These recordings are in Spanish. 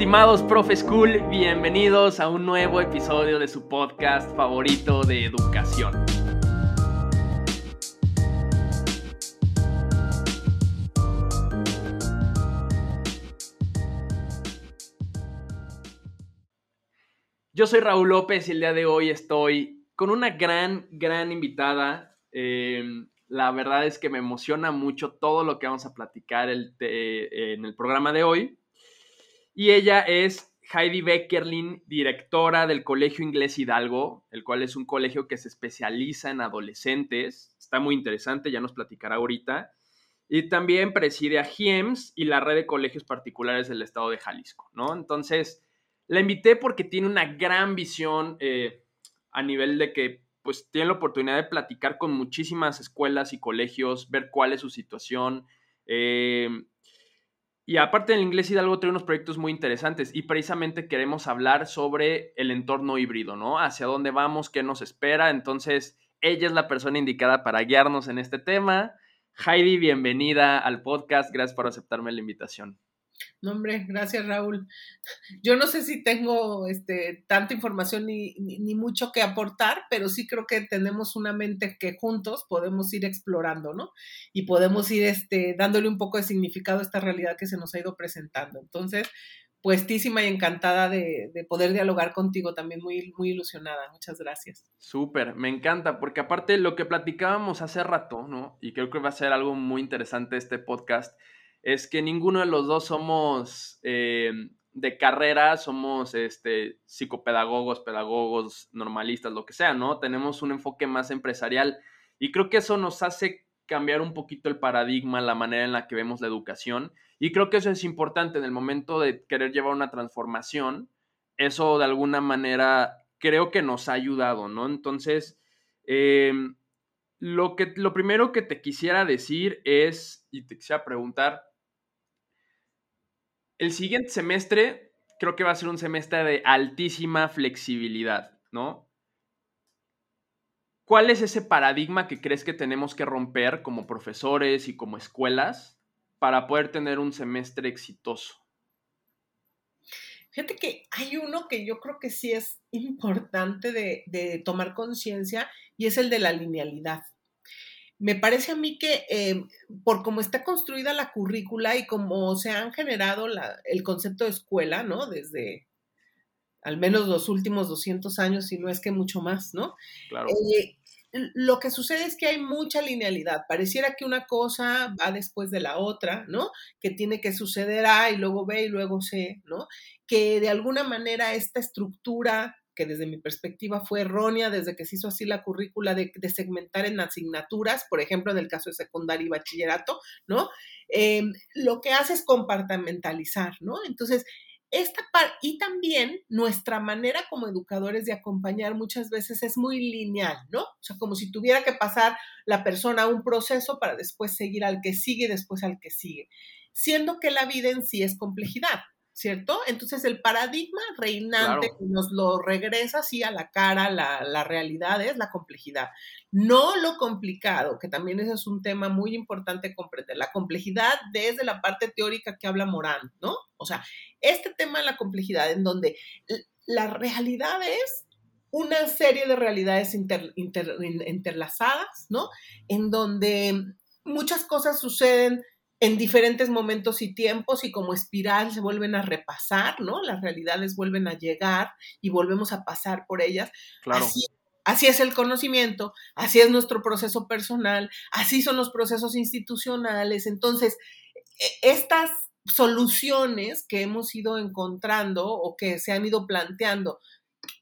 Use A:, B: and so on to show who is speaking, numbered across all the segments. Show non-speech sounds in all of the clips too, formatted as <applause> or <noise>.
A: Estimados Profe School, bienvenidos a un nuevo episodio de su podcast favorito de educación. Yo soy Raúl López y el día de hoy estoy con una gran, gran invitada. Eh, la verdad es que me emociona mucho todo lo que vamos a platicar en el programa de hoy. Y ella es Heidi Beckerlin, directora del Colegio Inglés Hidalgo, el cual es un colegio que se especializa en adolescentes. Está muy interesante, ya nos platicará ahorita. Y también preside a GIEMS y la red de colegios particulares del estado de Jalisco, ¿no? Entonces, la invité porque tiene una gran visión eh, a nivel de que pues tiene la oportunidad de platicar con muchísimas escuelas y colegios, ver cuál es su situación. Eh, y aparte del inglés Hidalgo tiene unos proyectos muy interesantes y precisamente queremos hablar sobre el entorno híbrido, ¿no? Hacia dónde vamos, qué nos espera. Entonces, ella es la persona indicada para guiarnos en este tema. Heidi, bienvenida al podcast. Gracias por aceptarme la invitación.
B: No, hombre, gracias Raúl. <laughs> Yo no sé si tengo este, tanta información ni, ni, mucho que aportar, pero sí creo que tenemos una mente que juntos podemos ir explorando, ¿no? Y podemos ir este, dándole un poco de significado a esta realidad que se nos ha ido presentando. Entonces, puestísima y encantada de, de poder dialogar contigo, también muy, muy ilusionada. Muchas gracias.
A: Súper, me encanta, porque aparte lo que platicábamos hace rato, ¿no? Y creo que va a ser algo muy interesante este podcast es que ninguno de los dos somos eh, de carrera, somos este, psicopedagogos, pedagogos, normalistas, lo que sea, ¿no? Tenemos un enfoque más empresarial y creo que eso nos hace cambiar un poquito el paradigma, la manera en la que vemos la educación y creo que eso es importante en el momento de querer llevar una transformación, eso de alguna manera creo que nos ha ayudado, ¿no? Entonces, em, lo, que, lo primero que te quisiera decir es, y te quisiera preguntar, el siguiente semestre creo que va a ser un semestre de altísima flexibilidad, ¿no? ¿Cuál es ese paradigma que crees que tenemos que romper como profesores y como escuelas para poder tener un semestre exitoso?
B: Fíjate que hay uno que yo creo que sí es importante de, de tomar conciencia y es el de la linealidad me parece a mí que eh, por cómo está construida la currícula y cómo se han generado el concepto de escuela, ¿no? Desde al menos los últimos 200 años, si no es que mucho más, ¿no? Claro. Eh, lo que sucede es que hay mucha linealidad. Pareciera que una cosa va después de la otra, ¿no? Que tiene que suceder A y luego B y luego C, ¿no? Que de alguna manera esta estructura que desde mi perspectiva fue errónea desde que se hizo así la currícula de, segmentar en asignaturas, por ejemplo, en el caso de secundaria y bachillerato, ¿no? Em, lo que hace es compartimentalizar, ¿no? Entonces, esta y también nuestra manera como educadores de acompañar muchas veces es muy lineal, ¿no? O sea, como si tuviera que pasar la persona un proceso para después seguir al que sigue, después al que sigue, siendo que la vida en sí es complejidad. ¿Cierto? Entonces el paradigma reinante que nos lo regresa así a la cara, la, realidad es la complejidad, no lo complicado, que también ese es un tema muy importante comprender, la complejidad desde la parte teórica que habla Morán, ¿no? O sea, este tema de la complejidad en donde la realidad es una serie de realidades interlazadas, ¿no? En donde muchas cosas suceden en diferentes momentos y tiempos y como espiral se vuelven a repasar, ¿no? Las realidades vuelven a llegar y volvemos a pasar por ellas. Claro. Así, es el conocimiento, así es nuestro proceso personal, así son los procesos institucionales. Entonces, e, estas soluciones que hemos ido encontrando o que se han ido planteando,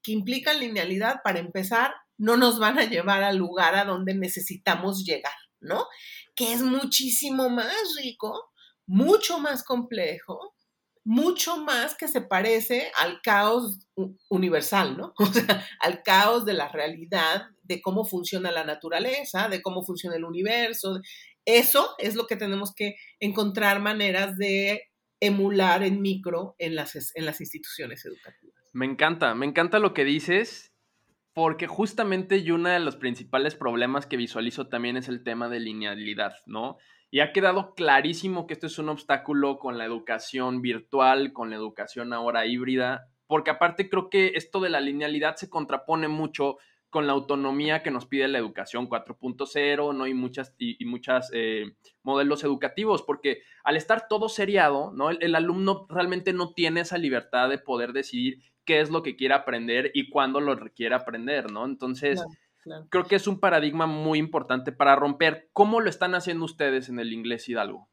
B: que implican linealidad, para empezar, no nos van a llevar al lugar a donde necesitamos llegar, ¿no? que es muchísimo más rico, mucho más complejo, mucho más que se parece al caos universal, ¿no? <laughs> O sea, al caos de la realidad, de cómo funciona la naturaleza, de cómo funciona el universo. Eso es lo que tenemos que encontrar maneras de emular en micro en las, en las instituciones educativas.
A: Me encanta, me encanta lo que dices porque justamente yo uno de los principales problemas que visualizo también es el tema de linealidad, ¿no? Y ha quedado clarísimo que esto es un obstáculo con la educación virtual, con la educación ahora híbrida, porque aparte creo que esto de la linealidad se contrapone mucho con la autonomía que nos pide la educación 4.0, ¿no? Y muchas, y, muchas eh, modelos educativos, porque al estar todo seriado, ¿no? El, alumno realmente no tiene esa libertad de poder decidir qué es lo que quiere aprender y cuándo lo requiere aprender, ¿no? Entonces, creo que es un paradigma muy importante para romper. ¿Cómo lo están haciendo ustedes en el inglés Hidalgo?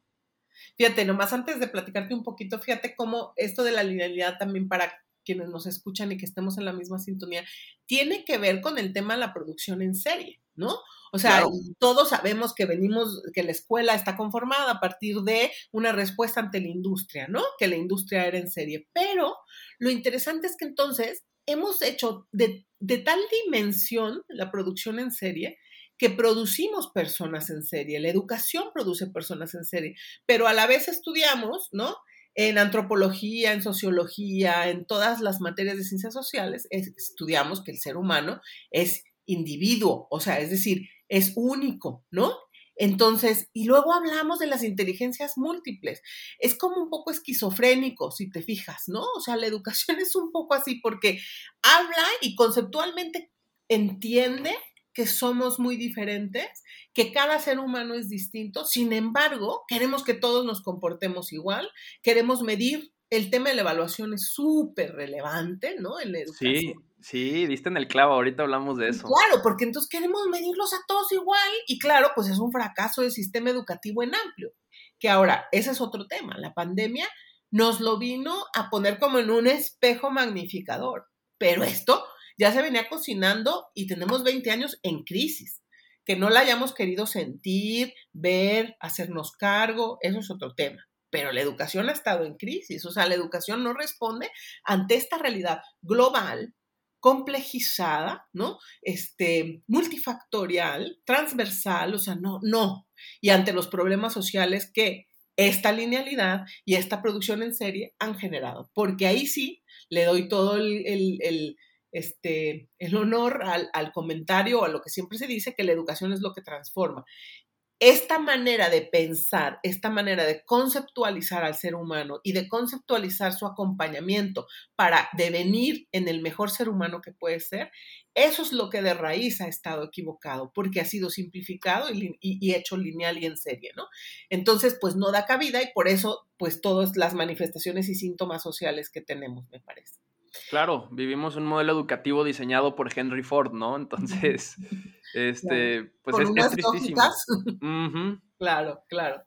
B: Fíjate, nomás antes de platicarte un poquito, fíjate cómo esto de la linealidad también para quienes nos escuchan y que estemos en la misma sintonía, tiene que ver con el tema de la producción en serie, ¿no? O sea, todos sabemos que venimos, que la escuela está conformada a partir de una respuesta ante la industria, ¿no? Que la industria era en serie. Pero lo interesante es que entonces hemos hecho de, de tal dimensión la producción en serie que producimos personas en serie, la educación produce personas en serie, pero a la vez estudiamos, ¿no? en antropología, en sociología, en todas las materias de ciencias sociales, estudiamos que el ser humano es individuo, o sea, es decir, es único, ¿no? Entonces, y luego hablamos de las inteligencias múltiples. Es como un poco esquizofrénico, si te fijas, ¿no? O sea, la educación <laughs> es un poco así porque habla y conceptualmente entiende que somos muy diferentes, que cada ser humano es distinto, sin embargo, queremos que todos nos comportemos igual, queremos medir, el tema de la evaluación es súper relevante, ¿no? En la educación.
A: Sí, sí, diste en el clavo, ahorita hablamos de eso.
B: Claro, porque entonces queremos medirlos a todos igual y claro, pues es un fracaso del sistema educativo en amplio, que ahora, ese es otro tema, la pandemia nos lo vino a poner como en un espejo magnificador, pero esto ya se venía cocinando y tenemos 20 años en crisis. Que no la hayamos querido sentir, ver, hacernos cargo, eso es otro tema. Pero la educación ha estado en crisis, o sea, la educación no responde ante esta realidad global, complejizada, ¿no? Este, multifactorial, transversal, o sea, no, no. Y ante los problemas sociales que esta linealidad y esta producción en serie han generado. Porque ahí sí le doy todo el este, el honor al, al comentario o a lo que siempre se dice, que la educación es lo que transforma. Esta manera de pensar, esta manera de conceptualizar al ser humano y de conceptualizar su acompañamiento para devenir en el mejor ser humano que puede ser, eso es lo que de raíz ha estado equivocado, porque ha sido simplificado y, y, hecho lineal y en serie, ¿no? Entonces, pues no da cabida y por eso, pues todas las manifestaciones y síntomas sociales que tenemos, me parece.
A: Claro, vivimos un modelo educativo diseñado por Henry Ford, ¿no? Entonces, este, pues es, tristísimo. <laughs>
B: Claro, claro.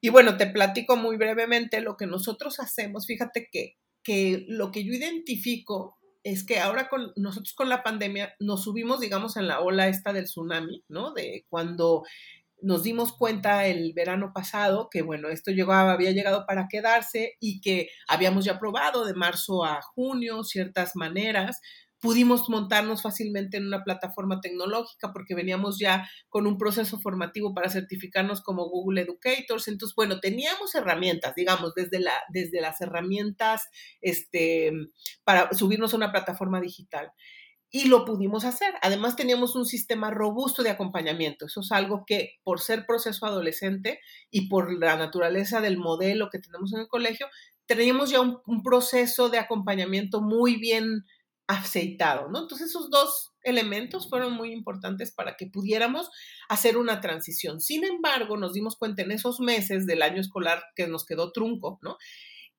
B: Y bueno, te platico muy brevemente lo que nosotros hacemos. Fíjate que, que lo que yo identifico es que ahora con nosotros con la pandemia nos subimos, digamos, en la ola esta del tsunami, ¿no? De cuando nos dimos cuenta el verano pasado que, bueno, esto llegaba, había llegado para quedarse y que habíamos ya probado de marzo a junio ciertas maneras. Pudimos montarnos fácilmente en una plataforma tecnológica porque veníamos ya con un proceso formativo para certificarnos como Google Educators. Entonces, bueno, teníamos herramientas, digamos, desde, la, desde las herramientas este, para subirnos a una plataforma digital y lo pudimos hacer. Además, teníamos un sistema robusto de acompañamiento. Eso es algo que, por ser proceso adolescente y por la naturaleza del modelo que tenemos en el colegio, teníamos ya un, proceso de acompañamiento muy bien aceitado, ¿no? Entonces, esos dos elementos fueron muy importantes para que pudiéramos hacer una transición. Sin embargo, nos dimos cuenta en esos meses del año escolar que nos quedó trunco, ¿no?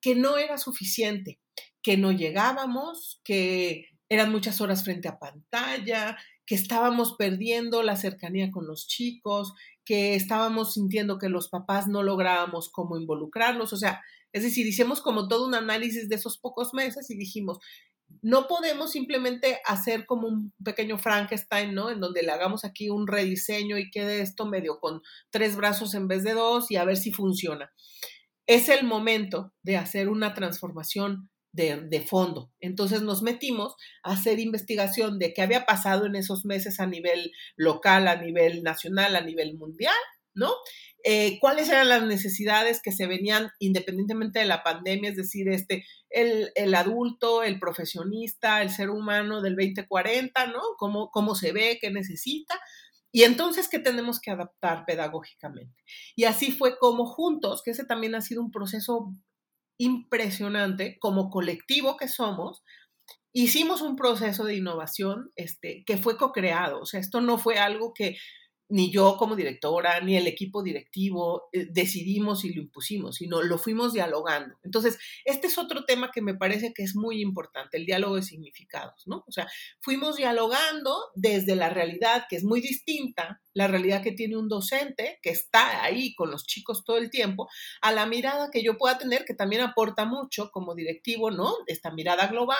B: Que no era suficiente, que no llegábamos, que eran muchas horas frente a pantalla, que estábamos perdiendo la cercanía con los chicos, que estábamos sintiendo que los papás no lográbamos cómo involucrarlos, o sea, es decir, hicimos como todo un análisis de esos pocos meses y dijimos, no podemos simplemente hacer como un pequeño Frankenstein, ¿no? En donde le hagamos aquí un rediseño y quede esto medio con tres brazos en vez de dos y a ver si funciona. Es el momento de hacer una transformación de, fondo. Entonces nos metimos a hacer investigación de qué había pasado en esos meses a nivel local, a nivel nacional, a nivel mundial, ¿no? Eh, cuáles eran las necesidades que se venían independientemente de la pandemia, es decir, este, el, el, adulto, el profesionista, el ser humano del 2040, ¿no? Cómo, cómo se ve, qué necesita. Y entonces, ¿qué tenemos que adaptar pedagógicamente? Y así fue como juntos, que ese también ha sido un proceso impresionante, como colectivo que somos, hicimos un proceso de innovación este, que fue co-creado. O sea, esto no fue algo que ni yo como directora, ni el equipo directivo eh, decidimos y lo impusimos, sino lo fuimos dialogando. Entonces, este es otro tema que me parece que es muy importante, el diálogo de significados, ¿no? O sea, fuimos dialogando desde la realidad que es muy distinta, la realidad que tiene un docente que está ahí con los chicos todo el tiempo, a la mirada que yo pueda tener, que también aporta mucho como directivo, ¿no? Esta mirada global,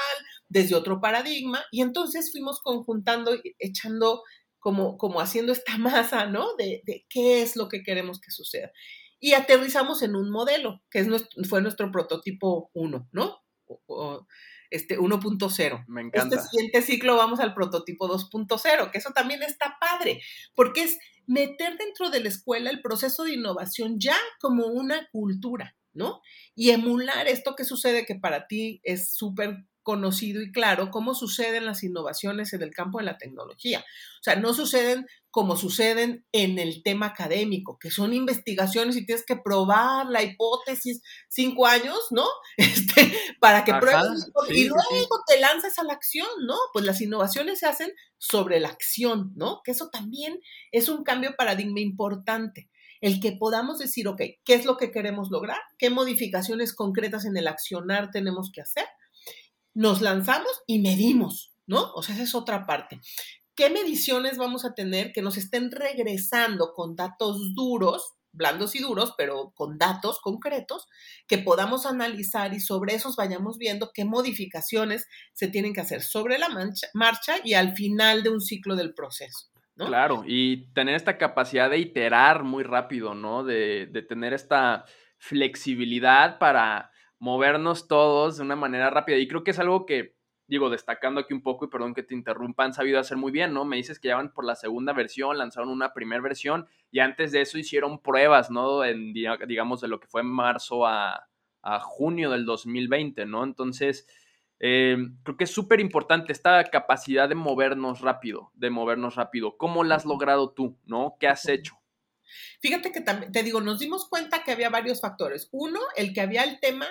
B: desde otro paradigma, y entonces fuimos conjuntando, echando como, como haciendo esta <laughs> masa, ¿no? De, de, qué es lo que queremos que suceda. Y aterrizamos en un modelo, que es nuestro, fue nuestro prototipo 1, ¿no? O, este 1.0.
A: Me encanta.
B: Este siguiente ciclo vamos al prototipo 2.0, que eso también está padre, porque es meter dentro de la escuela el proceso de innovación ya como una cultura, ¿no? Y emular esto que sucede que para ti es súper conocido y claro cómo suceden las innovaciones en el campo de la tecnología. O sea, no suceden como suceden en el tema académico, que son investigaciones y tienes que probar la hipótesis cinco años, ¿no? <laughs> Este, para que pruebes y luego te lanzas a la acción, ¿no? Pues las innovaciones se hacen sobre la acción, ¿no? Que eso también es un cambio de paradigma importante el que podamos decir, ok, ¿qué es lo que queremos lograr? ¿Qué modificaciones concretas en el accionar tenemos que hacer? Nos lanzamos y medimos, ¿no? O sea, esa es otra parte. ¿Qué mediciones vamos a tener que nos estén regresando con datos duros, blandos y duros, pero con datos concretos, que podamos analizar y sobre esos vayamos viendo qué modificaciones se tienen que hacer sobre la marcha y al final de un ciclo del proceso? ¿no?
A: Claro, y tener esta capacidad de iterar muy rápido, ¿no? De, de tener esta flexibilidad para movernos todos de una manera rápida. Y creo que es algo que, digo, destacando aquí un poco, y perdón que te interrumpa, han sabido hacer muy bien, ¿no? Me dices que ya van por la segunda versión, lanzaron una primera versión, y antes de eso hicieron pruebas, ¿no? En, digamos, de lo que fue en marzo a, a junio del 2020, ¿no? Entonces, eh, creo que es súper importante esta capacidad de movernos rápido, de movernos rápido. ¿Cómo la has logrado tú, ¿no? ¿Qué has hecho?
B: Fíjate que también, te digo, nos dimos cuenta que había varios factores. Uno, el que había el tema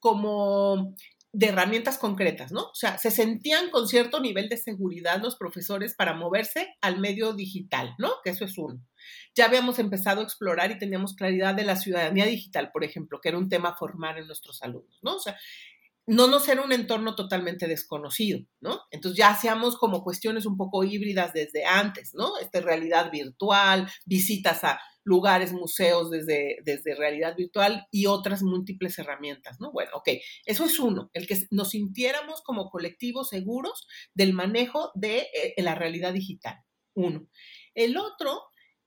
B: como de herramientas concretas, ¿no? O sea, se sentían con cierto nivel de seguridad los profesores para moverse al medio digital, ¿no? Que eso es uno. Ya habíamos empezado a explorar y teníamos claridad de la ciudadanía digital, por ejemplo, que era un tema formar en nuestros alumnos, ¿no? O sea, no nos era un entorno totalmente desconocido, ¿no? Entonces ya hacíamos como cuestiones un poco híbridas desde antes, ¿no? Esta realidad virtual, visitas a lugares, museos desde, desde realidad virtual y otras múltiples herramientas, ¿no? Bueno, ok, eso es uno, el que nos sintiéramos como colectivos seguros del manejo de eh, la realidad digital, uno. El otro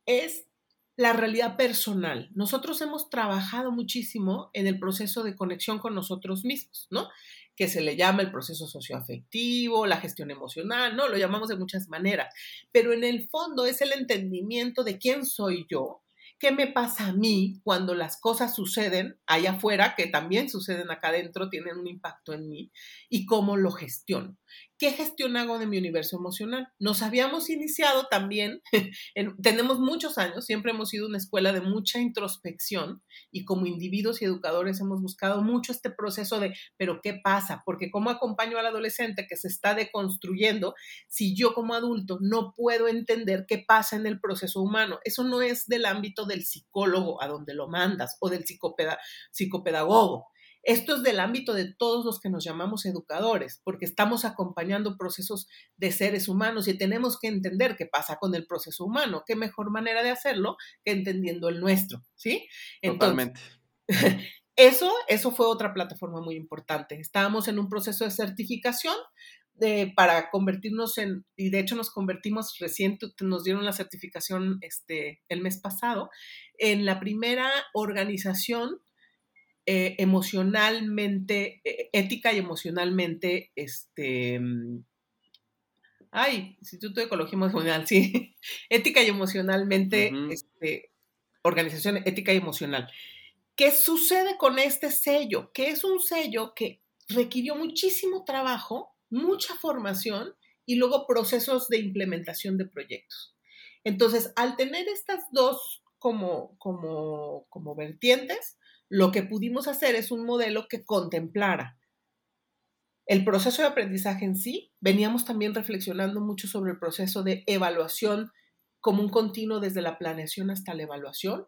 B: es la realidad personal. Nosotros hemos trabajado muchísimo en el proceso de conexión con nosotros mismos, ¿no? Que se le llama el proceso socioafectivo, la gestión emocional, ¿no? Lo llamamos de muchas maneras, pero en el fondo es el entendimiento de quién soy yo, qué me pasa a mí cuando las cosas suceden allá afuera, que también suceden acá adentro, tienen un impacto en mí, y cómo lo gestiono. ¿Qué gestión hago de mi universo emocional? Nos habíamos iniciado también, <laughs> tenemos muchos años, siempre hemos sido una escuela de mucha introspección y como individuos y educadores hemos buscado mucho este proceso de, pero ¿qué pasa? Porque ¿cómo acompaño al adolescente que se está deconstruyendo si yo como adulto no puedo entender qué pasa en el proceso humano? Eso no es del ámbito del psicólogo a donde lo mandas o del psicopedagogo esto es del ámbito de todos los que nos llamamos educadores, porque estamos acompañando procesos de seres humanos y tenemos que entender qué pasa con el proceso humano. ¿Qué mejor manera de hacerlo que entendiendo el nuestro? ¿Sí?
A: Totalmente. <laughs>
B: Eso, eso fue otra plataforma muy importante. Estábamos en un proceso de certificación de, para convertirnos en, y de hecho nos convertimos reciente, nos dieron la certificación este, el mes pasado, en la primera organización eh, emocionalmente, eh, ética y emocionalmente, este, mm, ay, Instituto de Ecología Emocional, <laughs> sí, ética y emocionalmente, este, organización ética y emocional. ¿Qué sucede con este sello? Que es un sello que requirió muchísimo trabajo, mucha formación y luego procesos de implementación de proyectos. Entonces, al tener estas dos como, como, como vertientes, lo que pudimos hacer es un modelo que contemplara el proceso de aprendizaje en sí. Veníamos también reflexionando mucho sobre el proceso de evaluación como un continuo desde la planeación hasta la evaluación,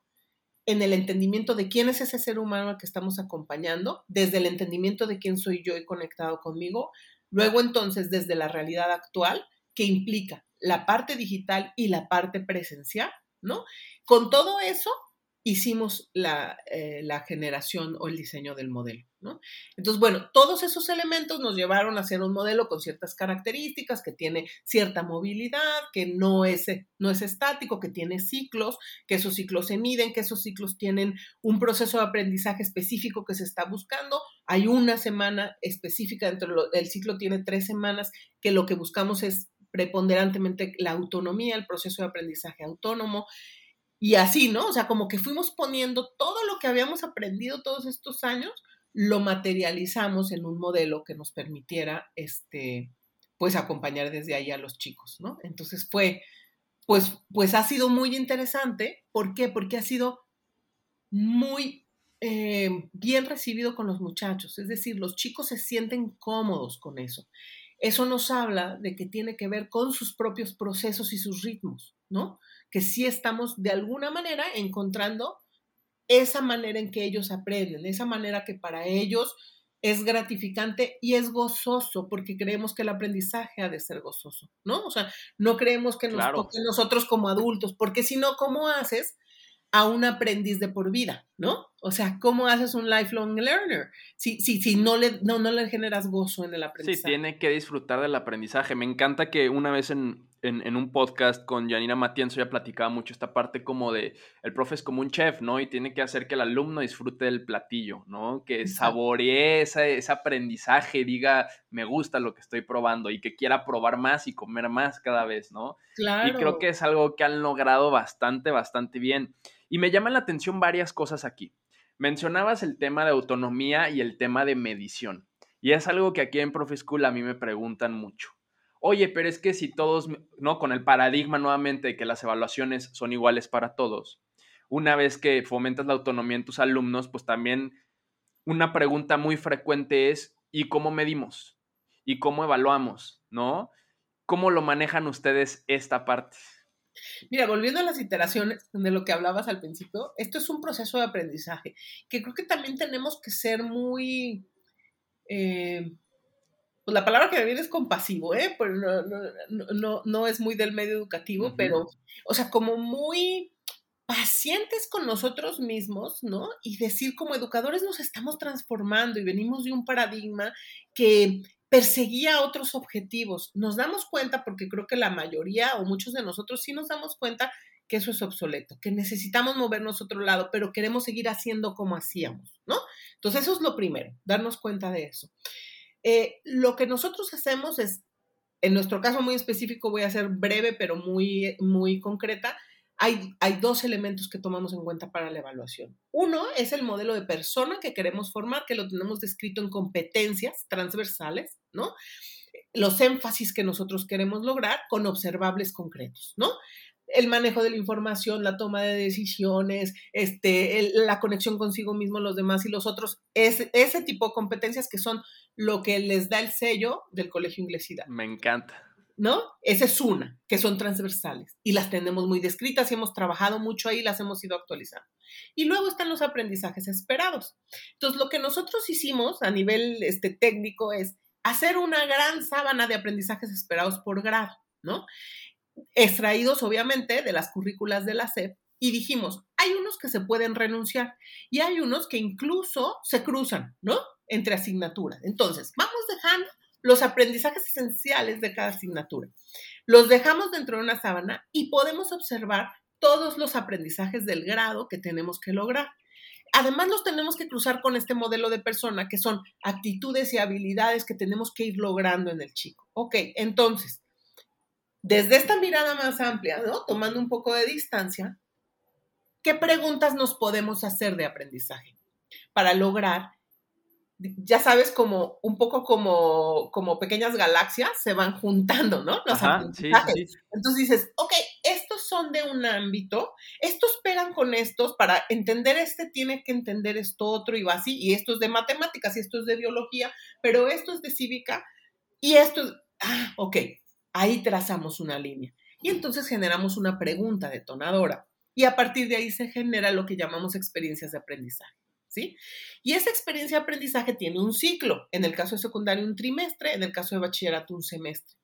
B: en el entendimiento de quién es ese ser humano al que estamos acompañando, desde el entendimiento de quién soy yo y conectado conmigo, luego entonces desde la realidad actual, que implica la parte digital y la parte presencial, ¿no? Con todo eso, hicimos la, eh, la, generación o el diseño del modelo. ¿no? Entonces, bueno, todos esos elementos nos llevaron a hacer un modelo con ciertas características, que tiene cierta movilidad, que no es, no es estático, que tiene ciclos, que esos ciclos se miden, que esos ciclos tienen un proceso de aprendizaje específico que se está buscando. Hay una semana específica dentro del ciclo, tiene tres semanas, que lo que buscamos es preponderantemente la autonomía, el proceso de aprendizaje autónomo. Y así, ¿no? O sea, como que fuimos poniendo todo lo que habíamos aprendido todos estos años, lo materializamos en un modelo que nos permitiera, este, pues, acompañar desde ahí a los chicos, ¿no? Entonces fue, pues, pues ha sido muy interesante. ¿Por qué? Porque ha sido muy eh, bien recibido con los muchachos. Es decir, los chicos se sienten cómodos con eso. Eso nos habla de que tiene que ver con sus propios procesos y sus ritmos, ¿no? que sí estamos de alguna manera encontrando esa manera en que ellos aprenden, esa manera que para ellos es gratificante y es gozoso, porque creemos que el aprendizaje ha de ser gozoso, ¿no? O sea, no creemos que nos toque nosotros como adultos, porque si no, ¿cómo haces a un aprendiz de por vida, ¿no? O sea, ¿cómo haces un lifelong learner si, si, si no, le, no, no le generas gozo en el aprendizaje?
A: Sí, tiene que disfrutar del aprendizaje. Me encanta que una vez en, en, un podcast con Janina Matienzo ya platicaba mucho esta parte como de el profe es como un chef, ¿no? Y tiene que hacer que el alumno disfrute del platillo, ¿no? Que saboree ese, ese aprendizaje, diga, me gusta lo que estoy probando y que quiera probar más y comer más cada vez, ¿no? Claro. Y creo que es algo que han logrado bastante, bastante bien. Y me llaman la atención varias cosas aquí. Mencionabas el tema de autonomía y el tema de medición. Y es algo que aquí en Profe School a mí me preguntan mucho oye, pero es que si todos, ¿no? Con el paradigma nuevamente de que las evaluaciones son iguales para todos, una vez que fomentas la autonomía en tus alumnos, pues también una pregunta muy frecuente es, ¿y cómo medimos? ¿Y cómo evaluamos? ¿No? ¿Cómo lo manejan ustedes esta parte?
B: Mira, volviendo a las iteraciones de lo que hablabas al principio, esto es un proceso de aprendizaje que creo que también tenemos que ser muy... Eh, pues la palabra que me viene es compasivo, ¿eh? Pero no, no, es muy del medio educativo, pero, o sea, como muy pacientes con nosotros mismos, ¿no? Y decir como educadores nos estamos transformando y venimos de un paradigma que perseguía otros objetivos. Nos damos cuenta, porque creo que la mayoría o muchos de nosotros sí nos damos cuenta que eso es obsoleto, que necesitamos movernos a otro lado, pero queremos seguir haciendo como hacíamos, ¿no? Entonces eso es lo primero, darnos cuenta de eso. Eh, lo que nosotros hacemos es, en nuestro caso muy específico, voy a ser breve pero muy, muy concreta, hay, dos elementos que tomamos en cuenta para la evaluación. Uno es el modelo de persona que queremos formar, que lo tenemos descrito en competencias transversales, ¿no? Los énfasis que nosotros queremos lograr con observables concretos, ¿no? el manejo de la información, la toma de decisiones, este, la conexión consigo mismo, los demás y los otros, es, ese tipo de competencias que son lo que les da el sello del Colegio Inglesidad.
A: Me encanta.
B: ¿No? Esa es una, que son transversales y las tenemos muy descritas y hemos trabajado mucho ahí, las hemos ido actualizando. Y luego están los aprendizajes esperados. Entonces, lo que nosotros hicimos a nivel este, técnico es hacer una gran sábana de aprendizajes esperados por grado, ¿no? extraídos obviamente de las currículas de la SEP, y dijimos, hay unos que se pueden renunciar y hay unos que incluso se cruzan, ¿no? Entre asignaturas. Entonces, vamos dejando los aprendizajes esenciales de cada asignatura. Los dejamos dentro de una sábana y podemos observar todos los aprendizajes del grado que tenemos que lograr. Además, los tenemos que cruzar con este modelo de persona que son actitudes y habilidades que tenemos que ir logrando en el chico. Ok, entonces, desde esta mirada más amplia, ¿no? Tomando un poco de distancia, ¿qué preguntas nos podemos hacer de aprendizaje para lograr, ya sabes, como un poco como, como pequeñas galaxias se van juntando, ¿no? Los aprendizajes. Entonces dices, ok, estos estos son de un ámbito, estos pegan con estos, para entender este tiene que entender esto otro y va así, y esto es de matemáticas y esto es de biología, pero esto es de cívica y esto es, ah, ok, ahí trazamos una línea. Y entonces generamos una pregunta detonadora y a partir de ahí se genera lo que llamamos experiencias de aprendizaje. Y esa experiencia de aprendizaje tiene un ciclo, en el caso de secundario un trimestre, en el caso de bachillerato un semestre,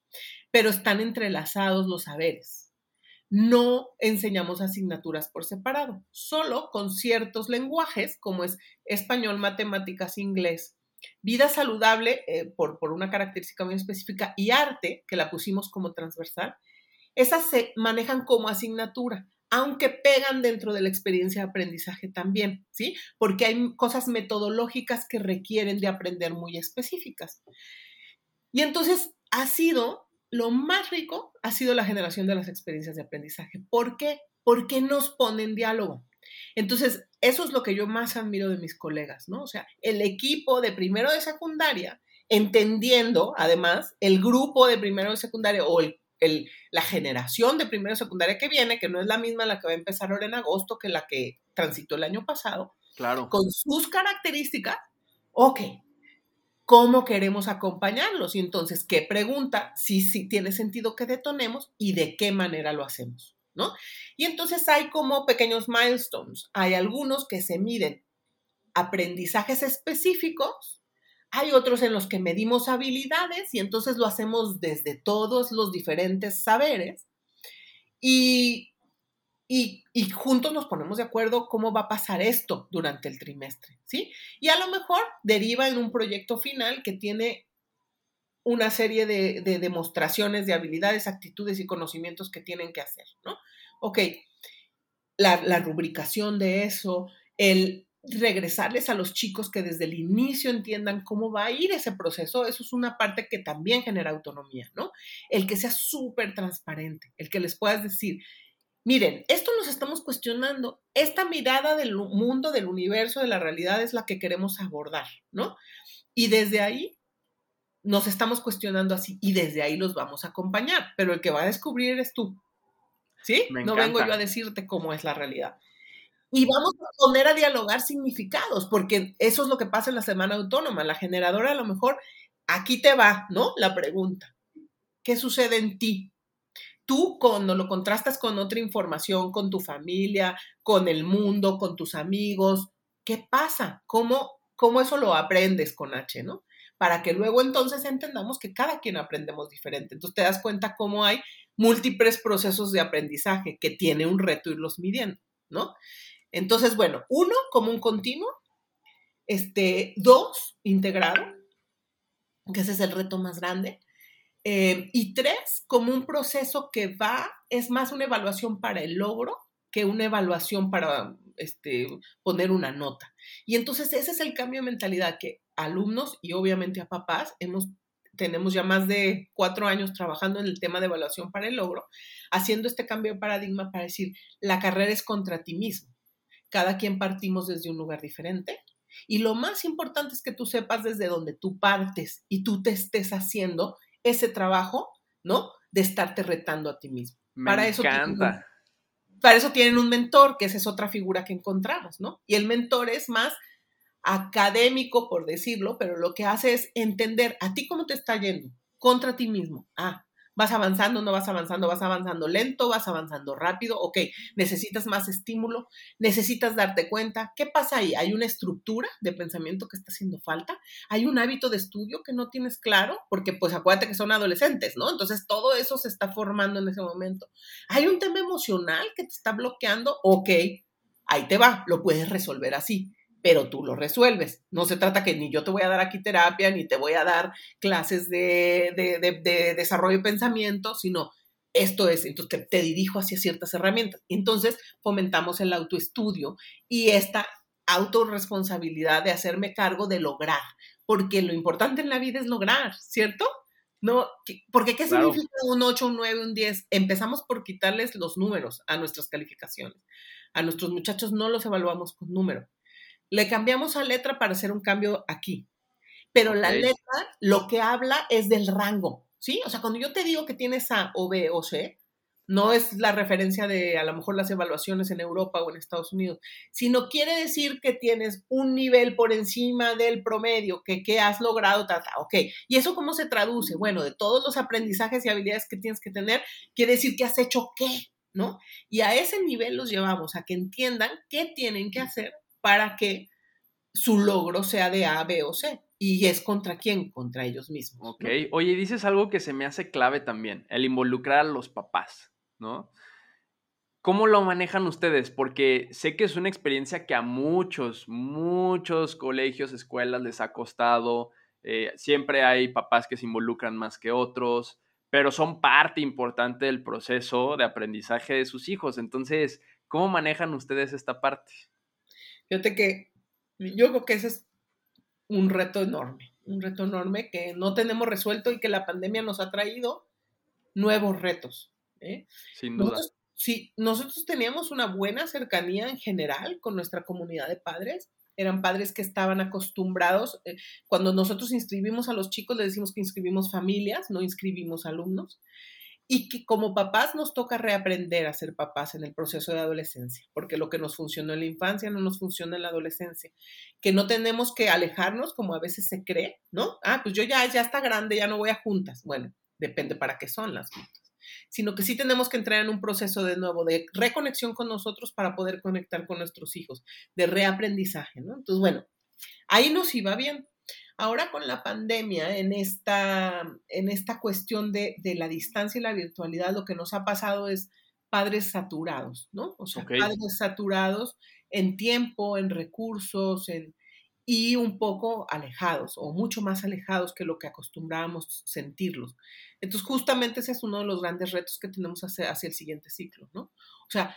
B: pero están entrelazados los saberes. No enseñamos asignaturas por separado, solo con ciertos lenguajes como es español, matemáticas, inglés, vida saludable eh, por, por una característica muy específica y arte, que la pusimos como transversal, esas se manejan como asignatura, aunque pegan dentro de la experiencia de aprendizaje también, ¿sí? Porque hay cosas metodológicas que requieren de aprender muy específicas. Y entonces ha sido, lo más rico ha sido la generación de las experiencias de aprendizaje. ¿Por qué? Porque nos ponen diálogo. Entonces, eso es lo que yo más admiro de mis colegas, ¿no? O sea, el equipo de primero de secundaria, entendiendo además el grupo de primero de secundaria o el la generación de primero y secundaria que viene, que no es la misma la que va a empezar ahora en agosto que la que transitó el año pasado,
A: claro.
B: con sus características, ok, ¿cómo queremos acompañarlos? Y entonces, ¿qué pregunta? Si, si tiene sentido que detonemos y de qué manera lo hacemos, ¿no? Y entonces hay como pequeños milestones, hay algunos que se miden aprendizajes específicos hay otros en los que medimos habilidades y entonces lo hacemos desde todos los diferentes saberes y, y, juntos nos ponemos de acuerdo cómo va a pasar esto durante el trimestre, ¿sí? Y a lo mejor deriva en un proyecto final que tiene una serie de, demostraciones de habilidades, actitudes y conocimientos que tienen que hacer, ¿no? Ok, la, la rubricación de eso, el regresarles a los chicos que desde el inicio entiendan cómo va a ir ese proceso, eso es una parte que también genera autonomía, ¿no? El que sea súper transparente, el que les puedas decir, miren, esto nos estamos cuestionando, esta mirada del mundo, del universo, de la realidad es la que queremos abordar, ¿no? Y desde ahí nos estamos cuestionando así y desde ahí los vamos a acompañar, pero el que va a descubrir eres tú, ¿sí? no vengo yo a decirte cómo es la realidad y vamos a poner a dialogar significados, porque eso es lo que pasa en la semana autónoma. La generadora a lo mejor, aquí te va, ¿no? La pregunta. ¿Qué sucede en ti? Tú cuando lo contrastas con otra información, con tu familia, con el mundo, con tus amigos, ¿qué pasa? ¿Cómo, cómo eso lo aprendes con H, ¿no? Para que luego entonces entendamos que cada quien aprendemos diferente. Entonces te das cuenta cómo hay múltiples procesos de aprendizaje que tiene un reto irlos midiendo, ¿no? Entonces, bueno, uno, como un continuo. Este, dos, integrado, que ese es el reto más grande. Eh, y tres, como un proceso que va, es más una evaluación para el logro que una evaluación para este, poner una nota. Y entonces ese es el cambio de mentalidad que alumnos y obviamente a papás hemos tenemos ya más de cuatro años trabajando en el tema de evaluación para el logro, haciendo este cambio de paradigma para decir, la carrera es contra ti mismo cada quien partimos desde un lugar diferente. Y lo más importante es que tú sepas desde dónde tú partes y tú te estés haciendo ese trabajo, ¿no? De estarte retando a ti mismo.
A: Me para encanta.
B: Eso para eso tienen un mentor, que esa es otra figura que encontramos, ¿no? Y el mentor es más académico, por decirlo, pero lo que hace es entender a ti cómo te está yendo contra ti mismo. Ah, Vas avanzando, no vas avanzando, vas avanzando lento, vas avanzando rápido, ok, necesitas más estímulo, necesitas darte cuenta, ¿qué pasa ahí? ¿Hay una estructura de pensamiento que está haciendo falta? ¿Hay un hábito de estudio que no tienes claro? Porque pues acuérdate que son adolescentes, ¿no? Entonces todo eso se está formando en ese momento. ¿Hay un tema emocional que te está bloqueando? Ok, ahí te va, lo puedes resolver así pero tú lo resuelves. No se trata que ni yo te voy a dar aquí terapia, ni te voy a dar clases de, de, desarrollo de pensamiento, sino esto es, entonces te, dirijo hacia ciertas herramientas. Entonces fomentamos el autoestudio y esta autorresponsabilidad de hacerme cargo de lograr, porque lo importante en la vida es lograr, ¿cierto? No, porque ¿qué significa un 8, un 9, un 10? Empezamos por quitarles los números a nuestras calificaciones. A nuestros muchachos no los evaluamos con número le cambiamos a letra para hacer un cambio aquí. Pero la letra lo que habla es del rango, ¿sí? O sea, cuando yo te digo que tienes A o B o C, no es la referencia de a lo mejor las evaluaciones en Europa o en Estados Unidos, sino quiere decir que tienes un nivel por encima del promedio, que, que has logrado, tata, ok. ¿Y eso cómo se traduce? Bueno, de todos los aprendizajes y habilidades que tienes que tener, quiere decir que has hecho qué, ¿no? Y a ese nivel los llevamos a que entiendan qué tienen que hacer para que su logro sea de A, B o C. ¿Y es contra quién? Contra ellos mismos.
A: Ok. Oye, dices algo que se me hace clave también, el involucrar a los papás. ¿no? ¿Cómo lo manejan ustedes? Porque sé que es una experiencia que a muchos, muchos colegios, escuelas les ha costado. Eh, siempre hay papás que se involucran más que otros, pero son parte importante del proceso de aprendizaje de sus hijos. Entonces, ¿cómo manejan ustedes esta parte?
B: Fíjate que yo creo que ese es un reto enorme, un reto enorme que no tenemos resuelto y que la pandemia nos ha traído nuevos retos. ¿eh?
A: Sin duda.
B: sí, nosotros teníamos una buena cercanía en general con nuestra comunidad de padres. Eran padres que estaban acostumbrados. Eh, cuando nosotros inscribimos a los chicos, le decimos que inscribimos familias, no inscribimos alumnos. Y que como papás nos toca reaprender a ser papás en el proceso de adolescencia, porque lo que nos funcionó en la infancia no nos funciona en la adolescencia. Que no tenemos que alejarnos como a veces se cree, ¿no? Ah, pues yo ya, ya está grande, ya no voy a juntas. Bueno, depende para qué son las juntas sino que sí tenemos que entrar en un proceso de nuevo de reconexión con nosotros para poder conectar con nuestros hijos, de reaprendizaje, ¿no? Entonces, bueno, ahí nos iba bien. Ahora con la pandemia, en esta, en esta cuestión de, la distancia y la virtualidad, lo que nos ha pasado es padres saturados, ¿no? O sea, padres saturados en tiempo, en recursos, en, y un poco alejados o mucho más alejados que lo que acostumbrábamos sentirlos. Entonces, justamente ese es uno de los grandes retos que tenemos hacia, hacia el siguiente ciclo, ¿no? O sea,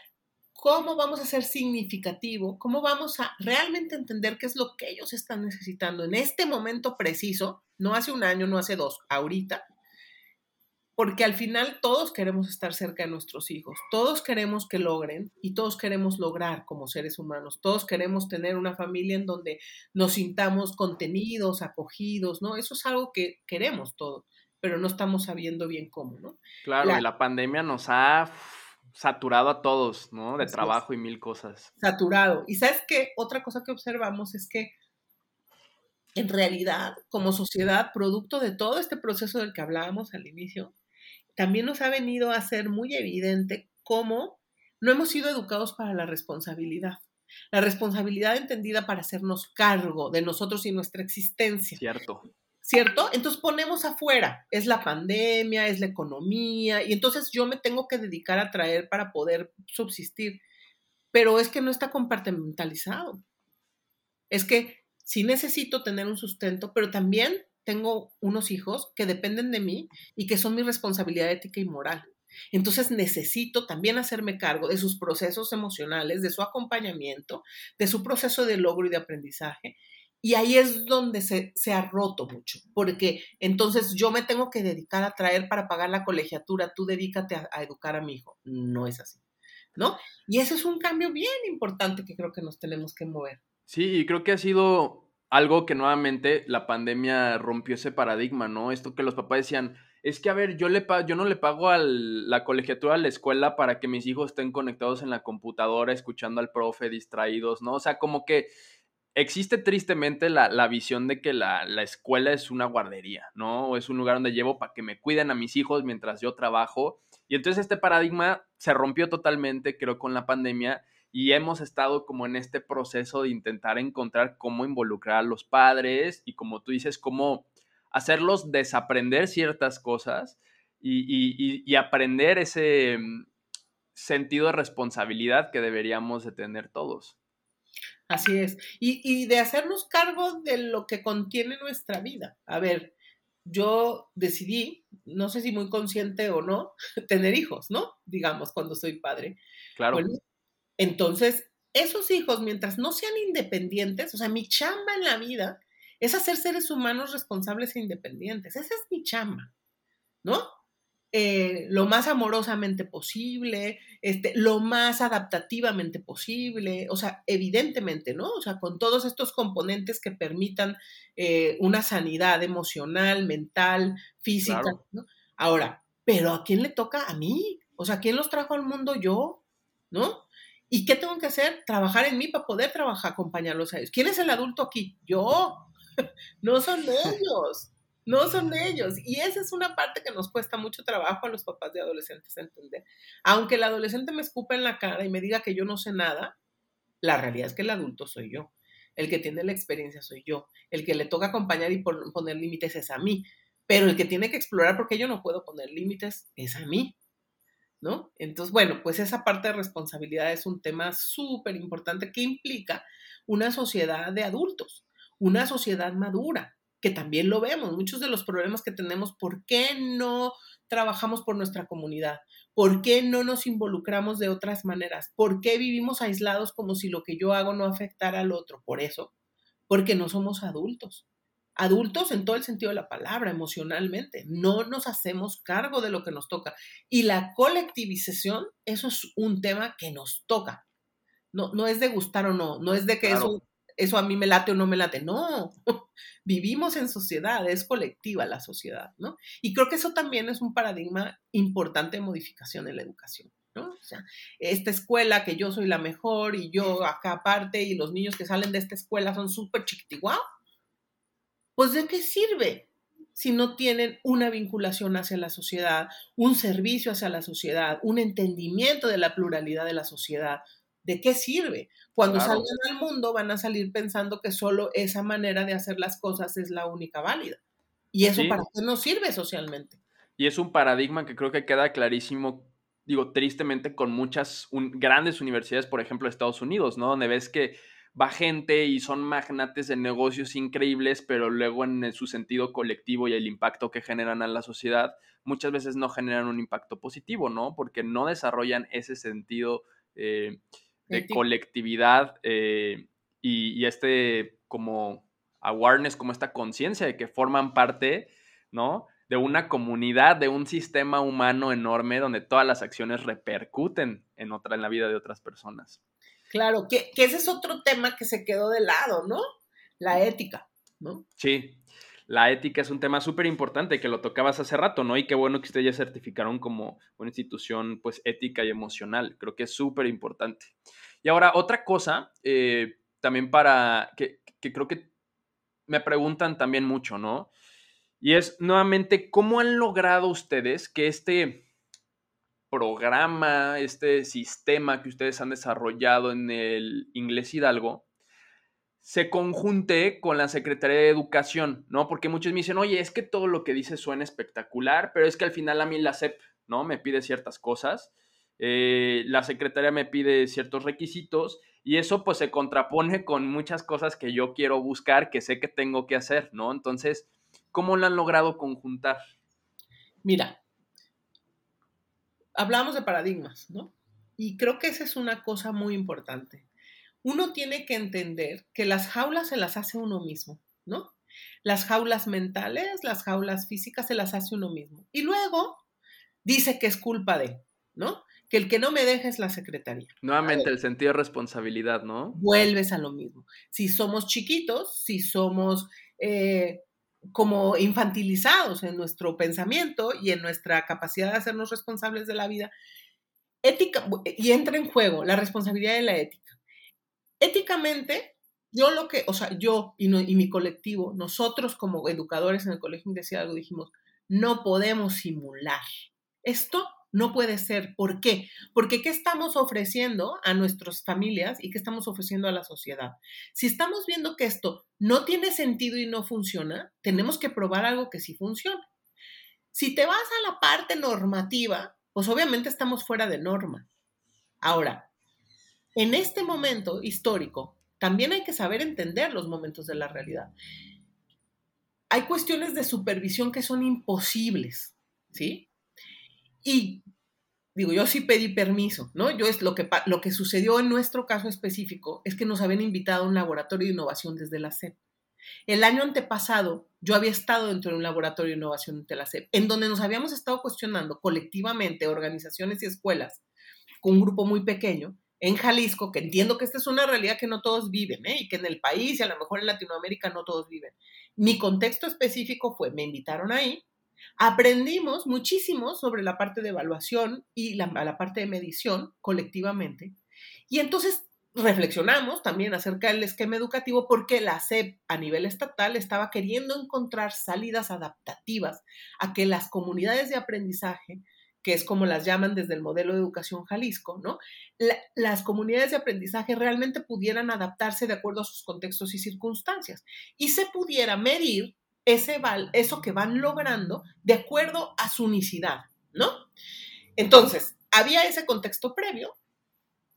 B: ¿cómo vamos a ser significativo? ¿Cómo vamos a realmente entender qué es lo que ellos están necesitando en este momento preciso? No hace un año, no hace dos, ahorita, porque al final todos queremos estar cerca de nuestros hijos, todos queremos que logren y todos queremos lograr como seres humanos, todos queremos tener una familia en donde nos sintamos contenidos, acogidos, ¿no? Eso es algo que queremos todos, pero no estamos sabiendo bien cómo, ¿no?
A: Claro, la, y la pandemia nos ha saturado a todos, ¿no? De trabajo y mil cosas.
B: Saturado. Y sabes qué, otra cosa que observamos es que en realidad, como sociedad, producto de todo este proceso del que hablábamos al inicio, también nos ha venido a ser muy evidente cómo no hemos sido educados para la responsabilidad. La responsabilidad entendida para hacernos cargo de nosotros y nuestra existencia.
A: Cierto.
B: ¿Cierto? Entonces ponemos afuera, es la pandemia, es la economía, y entonces yo me tengo que dedicar a traer para poder subsistir. Pero es que no está compartimentalizado. Es que sí necesito tener un sustento, pero también tengo unos hijos que dependen de mí y que son mi responsabilidad ética y moral. Entonces necesito también hacerme cargo de sus procesos emocionales, de su acompañamiento, de su proceso de logro y de aprendizaje. Y ahí es donde se, ha roto mucho, porque entonces yo me tengo que dedicar a traer para pagar la colegiatura, tú dedícate a, educar a mi hijo. No es así, ¿no? Y ese es un cambio bien importante que creo que nos tenemos que mover.
A: Sí, y creo que ha sido algo que nuevamente la pandemia rompió ese paradigma, ¿no? Esto que los papás decían, es que a ver, yo, le yo no le pago a la colegiatura a la escuela para que mis hijos estén conectados en la computadora, escuchando al profe, distraídos, ¿no? O sea, como que existe tristemente la, visión de que la, la, escuela es una guardería, ¿no? O es un lugar donde llevo para que me cuiden a mis hijos mientras yo trabajo. Y entonces este paradigma se rompió totalmente, creo, con la pandemia y hemos estado como en este proceso de intentar encontrar cómo involucrar a los padres y como tú dices, cómo hacerlos desaprender ciertas cosas y, aprender ese mm, sentido de responsabilidad que deberíamos de tener todos.
B: Así es. Y, y, de hacernos cargo de lo que contiene nuestra vida. A ver, yo decidí, no sé si muy consciente o no, <laughs> tener hijos, ¿no? Digamos, cuando soy padre.
A: Claro.
B: Entonces, esos hijos, mientras no sean independientes, o sea, mi chamba en la vida es hacer seres humanos responsables e independientes. Esa es mi chamba, ¿no? Eh, lo más amorosamente posible, este, lo más adaptativamente posible, o sea, evidentemente, ¿no? O sea, con todos estos componentes que permitan eh, una sanidad emocional, mental, física, ¿no? Ahora, pero ¿a quién le toca? A mí, O sea, ¿quién los trajo al mundo? Yo, ¿no? ¿Y qué tengo que hacer? Trabajar en mí para poder trabajar, acompañarlos a ellos. ¿Quién es el adulto aquí? Yo. <laughs> no son ellos. No son ellos. Y esa es una parte que nos cuesta mucho trabajo a los papás de adolescentes entender. Aunque el adolescente me escupa en la cara y me diga que yo no sé nada, la realidad es que el adulto soy yo. El que tiene la experiencia soy yo. El que le toca acompañar y poner límites es a mí. Pero el que tiene que explorar porque yo no puedo poner límites es a mí. ¿No? Entonces, bueno, pues esa parte de responsabilidad es un tema súper importante que implica una sociedad de adultos, una sociedad madura, que también lo vemos, muchos de los problemas que tenemos, ¿por qué no trabajamos por nuestra comunidad? ¿Por qué no nos involucramos de otras maneras? ¿Por qué vivimos aislados como si lo que yo hago no afectara al otro? Por eso, porque no somos adultos. Adultos en todo el sentido de la palabra, emocionalmente. No nos hacemos cargo de lo que nos toca. Y la colectivización, eso es un tema que nos toca. No, no es de gustar o no, no es de que eso eso a mí me late o no me late. No, <laughs> vivimos en sociedad, es colectiva la sociedad, ¿no? Y creo que eso también es un paradigma importante de modificación en la educación, ¿no? O sea, esta escuela que yo soy la mejor y yo acá aparte y los niños que salen de esta escuela son súper chiquitiguau, pues ¿de qué sirve? si no tienen una vinculación hacia la sociedad, un servicio hacia la sociedad, un entendimiento de la pluralidad de la sociedad, ¿de qué sirve? Cuando salgan al mundo van a salir pensando que solo esa manera de hacer las cosas es la única válida. ¿Y eso para qué nos sirve socialmente?
A: Y es un paradigma que creo que queda clarísimo, digo, tristemente con muchas grandes universidades, por ejemplo, Estados Unidos, ¿no? Donde ves que va gente y son magnates de negocios increíbles, pero luego en su sentido colectivo y el impacto que generan a la sociedad, muchas veces no generan un impacto positivo, ¿no? Porque no desarrollan ese sentido eh, de colectividad eh, y, este como awareness, como esta conciencia de que forman parte, ¿no? De una comunidad, de un sistema humano enorme donde todas las acciones repercuten en, otra, en la vida de otras personas.
B: Claro, que, que ese es otro tema que se quedó de lado, ¿no? La ética, ¿no?
A: Sí, la ética es un tema súper importante que lo tocabas hace rato, ¿no? Y qué bueno que ustedes ya certificaron como una institución, pues, ética y emocional. Creo que es súper importante. Y ahora, otra cosa, eh, también para, que, que creo que me preguntan también mucho, ¿no? Y es, nuevamente, ¿cómo han logrado ustedes que este programa, este sistema que ustedes han desarrollado en el inglés Hidalgo, se conjunte con la Secretaría de Educación, ¿no? Porque muchos me dicen, oye, es que todo lo que dice suena espectacular, pero es que al final a mí la SEP, ¿no? Me pide ciertas cosas, eh, la Secretaría me pide ciertos requisitos y eso pues se contrapone con muchas cosas que yo quiero buscar, que sé que tengo que hacer, ¿no? Entonces, ¿cómo lo han logrado conjuntar?
B: Mira, hablamos de paradigmas, ¿no? Y creo que esa es una cosa muy importante uno tiene que entender que las jaulas se las hace uno mismo, ¿no? Las jaulas mentales, las jaulas físicas se las hace uno mismo. Y luego dice que es culpa de, ¿no? Que el que no me deja es la secretaría.
A: Nuevamente, el sentido de responsabilidad, ¿no?
B: Vuelves a lo mismo. Si somos chiquitos, si somos eh, como infantilizados en nuestro pensamiento y en nuestra capacidad de hacernos responsables de la vida, ética, y entra en juego la responsabilidad de la ética éticamente, yo lo que, o sea, yo y, mi colectivo, nosotros como educadores en el Colegio de algo dijimos, no podemos simular. Esto no puede ser. ¿Por qué? Porque ¿qué estamos ofreciendo a nuestras familias y qué estamos ofreciendo a la sociedad? Si estamos viendo que esto no tiene sentido y no funciona, tenemos que probar algo que sí funciona. Si te vas a la parte normativa, pues obviamente estamos fuera de norma. Ahora, en este momento histórico, también hay que saber entender los momentos de la realidad. Hay cuestiones de supervisión que son imposibles, ¿sí? Y digo, yo sí pedí permiso, ¿no? Yo es lo que, lo que sucedió en nuestro caso específico es que nos habían invitado a un laboratorio de innovación desde la SEP. El año antepasado yo había estado dentro de un laboratorio de innovación de la SEP, en donde nos habíamos estado cuestionando colectivamente, organizaciones y escuelas, con un grupo muy pequeño, en Jalisco, que entiendo que esta es una realidad que no todos viven, ¿eh? y que en el país y a lo mejor en Latinoamérica no todos viven. Mi contexto específico fue, me invitaron ahí Aprendimos muchísimo sobre la parte de evaluación y la, la parte de medición colectivamente. Y entonces reflexionamos también acerca del esquema educativo porque la SEP a nivel estatal estaba queriendo encontrar salidas adaptativas a que las comunidades de aprendizaje, que es como las llaman desde el modelo de educación Jalisco, ¿no? las comunidades de aprendizaje realmente pudieran adaptarse de acuerdo a sus contextos y circunstancias y se pudiera medir ese eso que van logrando de acuerdo a su unicidad, ¿no? Entonces, había ese contexto previo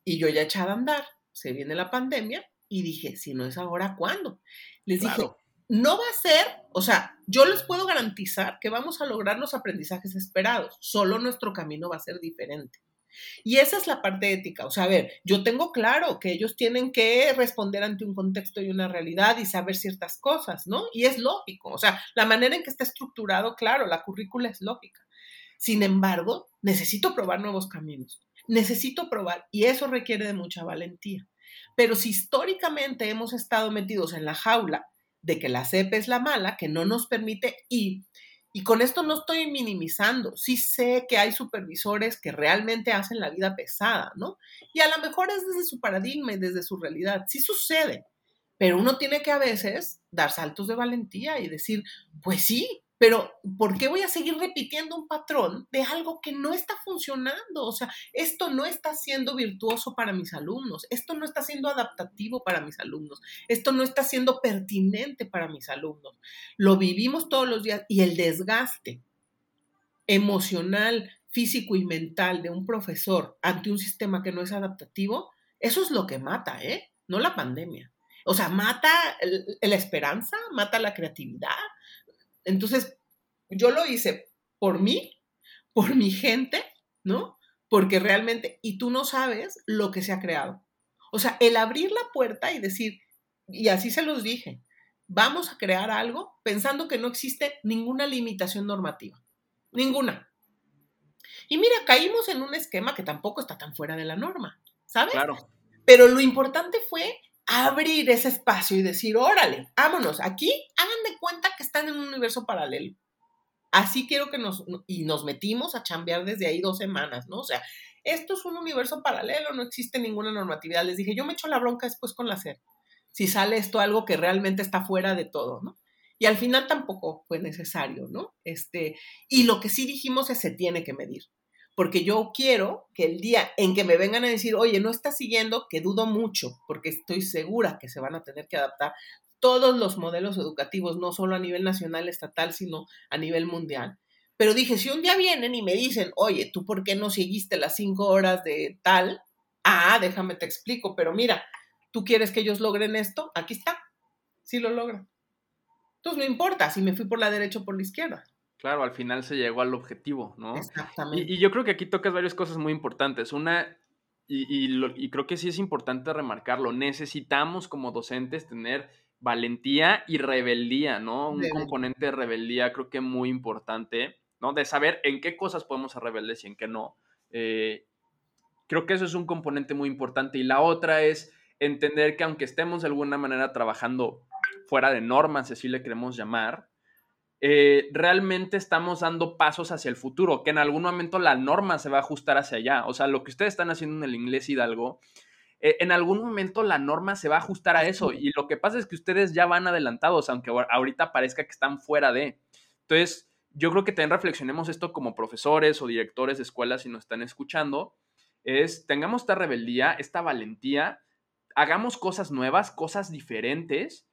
B: y yo ya echaba a andar se viene la pandemia y dije, si no es ahora, ¿cuándo? Les dije, no va a ser, o sea, yo les puedo garantizar que vamos a lograr los aprendizajes esperados, solo nuestro camino va a ser diferente. Y esa es la parte ética. O sea, a ver, yo tengo claro que ellos tienen que responder ante un contexto y una realidad y saber ciertas cosas, ¿no? Y es lógico. O sea, la manera en que está estructurado, claro, la currícula es lógica. Sin embargo, necesito probar nuevos caminos necesito probar y eso requiere de mucha valentía. Pero si históricamente hemos estado metidos en la jaula de que la CEP es la mala, que no nos permite y y con esto no estoy minimizando, sí sé que hay supervisores que realmente hacen la vida pesada, ¿no? Y a lo mejor es desde su paradigma y desde su realidad, sí sucede, pero uno tiene que a veces dar saltos de valentía y decir, pues sí, pero ¿por qué voy a seguir repitiendo un patrón de algo que no está funcionando? O sea, esto no está siendo virtuoso para mis alumnos, esto no está siendo adaptativo para mis alumnos, esto no está siendo pertinente para mis alumnos. Lo vivimos todos los días y el desgaste emocional, físico y mental de un profesor ante un sistema que no es adaptativo, eso es lo que mata, ¿eh? No la pandemia. O sea, mata la esperanza, mata la creatividad, entonces, yo lo hice por mí, por mi gente, ¿no? Porque realmente, y tú no sabes lo que se ha creado. O sea, el abrir la puerta y decir, y así se los dije, vamos a crear algo pensando que no existe ninguna limitación normativa, ninguna. Y mira, caímos en un esquema que tampoco está tan fuera de la norma, ¿sabes? Claro. Pero lo importante fue abrir ese espacio y decir, órale, vámonos, aquí hagan de cuenta que están en un universo paralelo. Así quiero que nos, y nos metimos a chambear desde ahí dos semanas, ¿no? O sea, esto es un universo paralelo, no existe ninguna normatividad. Les dije, yo me echo la bronca después con la SER, si sale esto algo que realmente está fuera de todo, ¿no? Y al final tampoco fue necesario, ¿no? Este, y lo que sí dijimos es se tiene que medir porque yo quiero que el día en que me vengan a decir, oye, no está siguiendo, que dudo mucho, porque estoy segura que se van a tener que adaptar todos los modelos educativos, no solo a nivel nacional, estatal, sino a nivel mundial. Pero dije, si un día vienen y me dicen, oye, ¿tú por qué no seguiste las cinco horas de tal? Ah, déjame te explico, pero mira, ¿tú quieres que ellos logren esto? Aquí está, sí lo logran. Entonces no importa si me fui por la derecha o por la izquierda.
A: Claro, al final se llegó al objetivo, ¿no? Exactamente. Y, yo creo que aquí tocas varias cosas muy importantes. Una, y, creo que sí es importante remarcarlo, necesitamos como docentes tener valentía y rebeldía, ¿no? Un componente de rebeldía creo que muy importante, ¿no? De saber en qué cosas podemos ser rebeldes y en qué no. Eh, creo que eso es un componente muy importante. Y la otra es entender que aunque estemos de alguna manera trabajando fuera de normas, si así le queremos llamar, eh, realmente estamos dando pasos hacia el futuro, que en algún momento la norma se va a ajustar hacia allá. O sea, lo que ustedes están haciendo en el inglés Hidalgo, eh, en algún momento la norma se va a ajustar a eso. Y lo que pasa es que ustedes ya van adelantados, aunque ahorita parezca que están fuera de. Entonces, yo creo que también reflexionemos esto como profesores o directores de escuelas si nos están escuchando, es tengamos esta rebeldía, esta valentía, hagamos cosas nuevas, cosas diferentes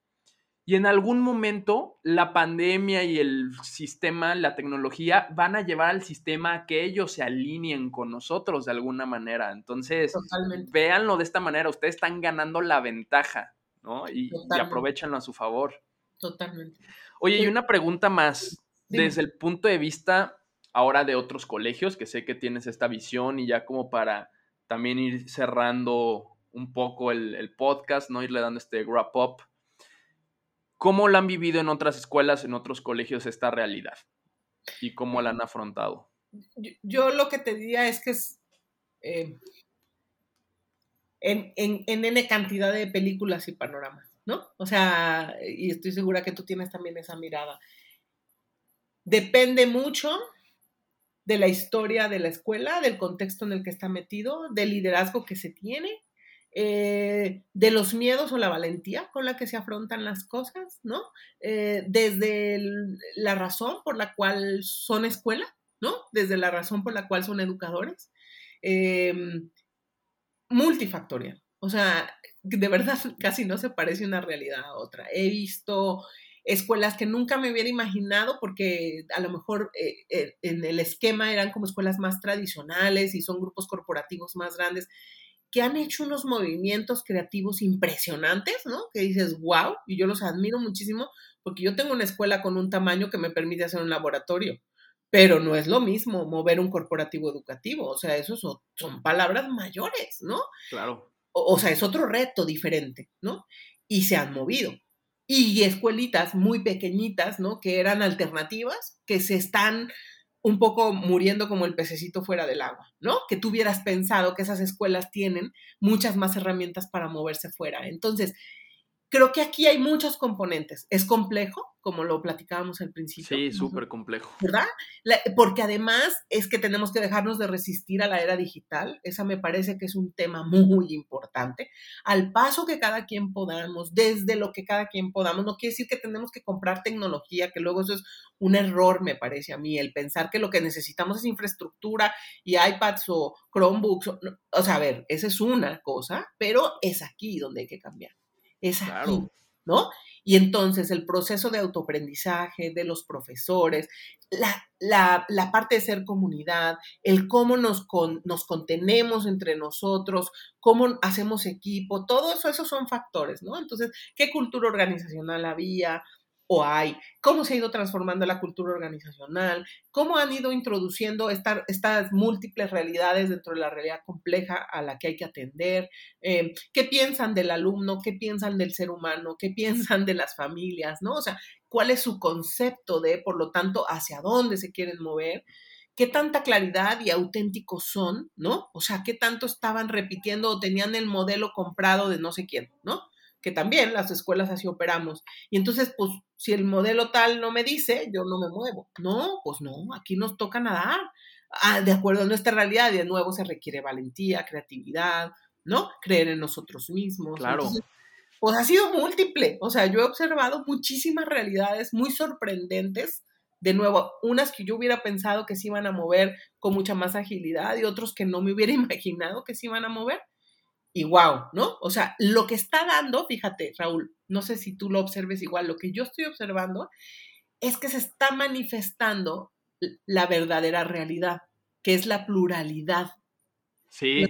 A: y en algún momento la pandemia y el sistema, la tecnología, van a llevar al sistema a que ellos se alineen con nosotros de alguna manera. Entonces, véanlo de esta manera, ustedes están ganando la ventaja, ¿no? Y, y aprovechanlo a su favor.
B: Totalmente.
A: Oye, y una pregunta más, desde el punto de vista ahora de otros colegios, que sé que tienes esta visión y ya como para también ir cerrando un poco el, el podcast, ¿no? Irle dando este wrap up ¿Cómo la han vivido en otras escuelas, en otros colegios esta realidad? ¿Y cómo la han afrontado?
B: Yo, lo que te diría es que es eh, en, en, en N cantidad de películas y panoramas, ¿no? O sea, y estoy segura que tú tienes también esa mirada. depende mucho de la historia de la escuela, del contexto en el que está metido, del liderazgo que se tiene, eh, de los miedos o la valentía con la que se afrontan las cosas, ¿no? Eh, desde la razón por la cual son escuela, ¿no? Desde la razón por la cual son educadores. Em, multifactorial. O sea, de verdad <laughs> casi no se parece una realidad a otra. He visto escuelas que nunca me hubiera imaginado porque a lo mejor eh, en el esquema eran como escuelas más tradicionales y son grupos corporativos más grandes que han hecho unos movimientos creativos impresionantes, ¿no? Que dices, wow, y yo los admiro muchísimo porque yo tengo una escuela con un tamaño que me permite hacer un laboratorio, pero no es lo mismo mover un corporativo educativo, o sea, eso son, son palabras mayores, ¿no?
A: Claro.
B: O, o sea, es otro reto diferente, ¿no? Y se han movido y escuelitas muy pequeñitas, ¿no? Que eran alternativas, que se están un poco muriendo como el pececito fuera del agua, ¿no? Que tú hubieras pensado que esas escuelas tienen muchas más herramientas para moverse fuera. Entonces, creo que aquí hay muchos componentes. Es complejo, como lo platicábamos al principio.
A: Sí, súper complejo.
B: ¿Verdad? porque además es que tenemos que dejarnos de resistir a la era digital. Esa me parece que es un tema muy importante. Al paso que cada quien podamos, desde lo que cada quien podamos, no quiere decir que tenemos que comprar tecnología, que luego eso es un error, me parece a mí, el pensar que lo que necesitamos es infraestructura y iPads o Chromebooks. O, o sea, a ver, esa es una cosa, pero es aquí donde hay que cambiar es aquí, ¿no? Y entonces el proceso de autoaprendizaje de los profesores, la, parte de ser comunidad, el cómo nos, nos contenemos entre nosotros, cómo hacemos equipo, todo eso, esos son factores, ¿no? Entonces, ¿qué cultura organizacional había? O hay, cómo se ha ido transformando la cultura organizacional, cómo han ido introduciendo estas múltiples realidades dentro de la realidad compleja a la que hay que atender, eh, qué piensan del alumno, qué piensan del ser humano, qué piensan de las familias, ¿no? O sea, cuál es su concepto de, por lo tanto, hacia dónde se quieren mover qué tanta claridad y auténticos son, ¿no? O sea, qué tanto estaban repitiendo o tenían el modelo comprado de no sé quién, ¿no? Que también las escuelas así operamos. Y entonces, pues, si el modelo tal no me dice, yo no me muevo. No, pues no, aquí nos toca nadar. Ah, de acuerdo a nuestra realidad, y de nuevo se requiere valentía, creatividad, ¿no? Creer en nosotros mismos.
A: Claro.
B: pues ha sido múltiple. O sea, yo he observado muchísimas realidades muy sorprendentes. De nuevo, unas que yo hubiera pensado que se iban a mover con mucha más agilidad y otros que no me hubiera <laughs> imaginado que se iban a mover y wow, ¿no? O sea, lo que está dando, fíjate, Raúl, no sé si tú lo observes igual, lo que yo estoy observando es que se está manifestando la verdadera realidad, que es la pluralidad.
A: Sí.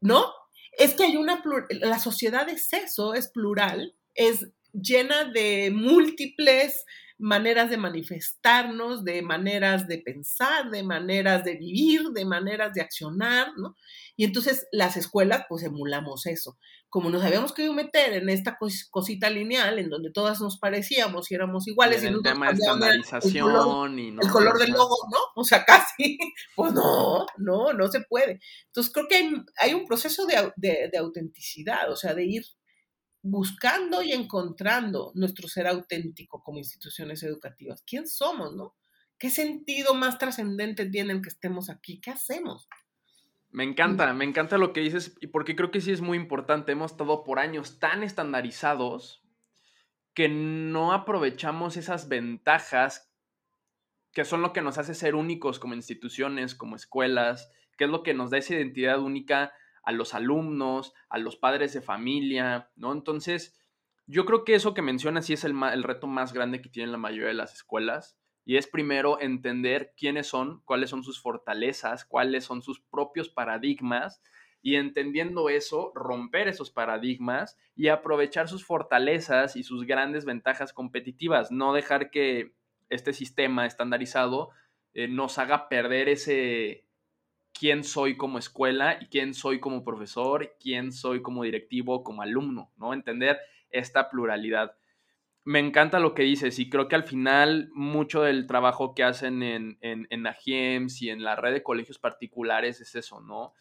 B: ¿No? Es que hay una, la sociedad es eso, es plural, es llena de múltiples maneras de manifestarnos, de maneras de pensar, de maneras de vivir, de maneras de accionar, ¿no? Y entonces las escuelas, pues emulamos eso. Como nos habíamos querido meter en esta cosita lineal, en donde todas nos parecíamos y éramos iguales.
A: Y
B: el
A: tema de estandarización
B: el color,
A: y
B: el color del logo, ¿no? O sea, <laughs> casi, pues no, no, no se puede. Entonces creo que hay, hay un proceso de, de, de autenticidad, o sea, de ir buscando y encontrando nuestro ser auténtico como instituciones educativas. ¿Quién somos, no? ¿Qué sentido más trascendente tiene el que estemos aquí? ¿Qué hacemos?
A: Me encanta, me encanta lo que dices y porque creo que sí es muy importante. Hemos estado por años tan estandarizados que no aprovechamos esas ventajas que son lo que nos hace ser únicos como instituciones, como escuelas, que es lo que nos da esa identidad única a los alumnos, a los padres de familia, ¿no? Entonces, yo creo que eso que mencionas sí es el, reto más grande que tienen la mayoría de las escuelas. Y es primero entender quiénes son, cuáles son sus fortalezas, cuáles son sus propios paradigmas y entendiendo eso, romper esos paradigmas y aprovechar sus fortalezas y sus grandes ventajas competitivas. No dejar que este sistema estandarizado eh, nos haga perder ese, quién soy como escuela y quién soy como profesor, quién soy como directivo, como alumno, ¿no? Entender esta pluralidad. Me encanta lo que dices y creo que al final mucho del trabajo que hacen en, en, en AGEMS y en la red de colegios particulares es eso, ¿no?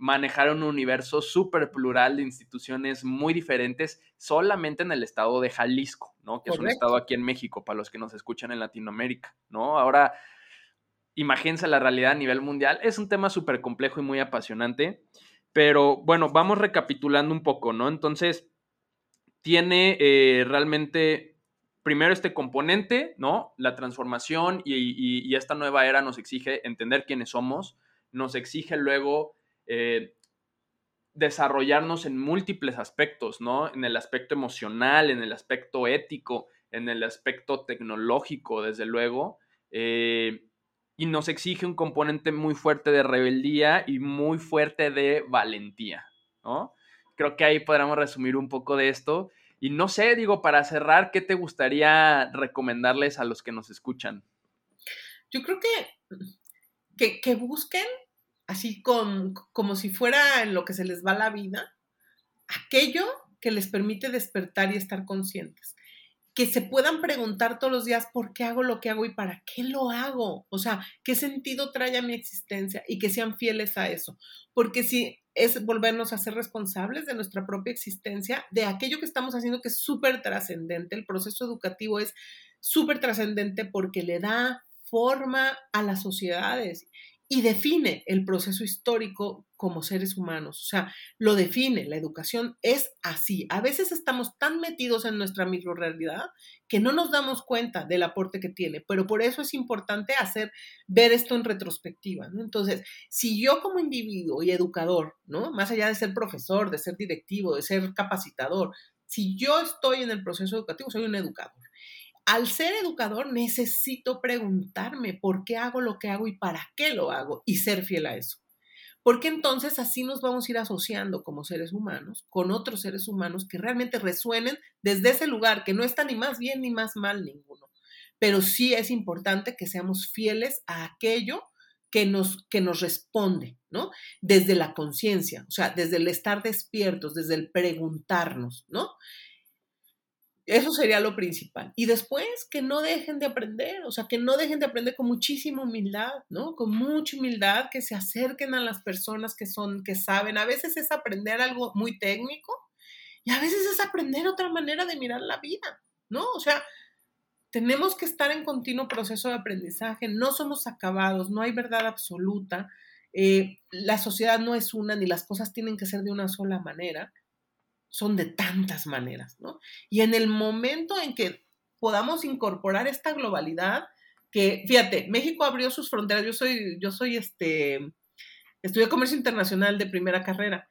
A: manejar un universo súper plural de instituciones muy diferentes solamente en el estado de Jalisco, ¿no? Que es un estado aquí en México, para los que nos escuchan en Latinoamérica, ¿no? Ahora, imagínense la realidad a nivel mundial. Es un tema súper complejo y muy apasionante, pero bueno, vamos recapitulando un poco, ¿no? Entonces, tiene eh, realmente primero este componente, ¿no? La transformación y, esta nueva era nos exige entender quiénes somos, nos exige luego eh, desarrollarnos en múltiples aspectos, ¿no? En el aspecto emocional, en el aspecto ético, en el aspecto tecnológico, desde luego. Eh, y nos exige un componente muy fuerte de rebeldía y muy fuerte de valentía, ¿no? Creo que ahí podríamos resumir un poco de esto. Y no sé, digo, para cerrar, ¿qué te gustaría recomendarles a los que nos escuchan?
B: Yo creo que, que, busquen, así con, como si fuera lo que se les va la vida, aquello que les permite despertar y estar conscientes. Que se puedan preguntar todos los días por qué hago lo que hago y para qué lo hago. O sea, qué sentido trae a mi existencia y que sean fieles a eso. Porque si es volvernos a ser responsables de nuestra propia existencia, de aquello que estamos haciendo que es súper trascendente. El proceso educativo es súper trascendente porque le da forma a las sociedades y define el proceso histórico como seres humanos. O sea, lo define. La educación es así. A veces estamos tan metidos en nuestra microrealidad que no nos damos cuenta del aporte que tiene, pero por eso es importante hacer, ver esto en retrospectiva. Entonces, si yo como individuo y educador, ¿no? Más allá de ser profesor, de ser directivo, de ser capacitador, si yo estoy en el proceso educativo, soy un educador al ser educador necesito preguntarme por qué hago lo que hago y para qué lo hago y ser fiel a eso. Porque entonces así nos vamos a ir asociando como seres humanos con otros seres humanos que realmente resuenen desde ese lugar, que no está ni más bien ni más mal ninguno. Pero sí es importante que seamos fieles a aquello que nos, que nos responde, ¿no? Desde la conciencia, o sea, desde el estar despiertos, desde el preguntarnos, ¿no? Eso sería lo principal. Y después que no dejen de aprender, o sea, que no dejen de aprender con muchísima humildad, ¿no? Con mucha humildad, que se acerquen a las personas que son, que saben. A veces es aprender algo muy técnico y a veces es aprender otra manera de mirar la vida, ¿no? O sea, tenemos que estar en continuo proceso de aprendizaje, no somos acabados, no hay verdad absoluta, eh, la sociedad no es una, ni las cosas tienen que ser de una sola manera son de tantas maneras, ¿no? Y en el momento en que podamos incorporar esta globalidad, que fíjate, México abrió sus fronteras, yo soy, yo soy este, estudié comercio internacional de primera carrera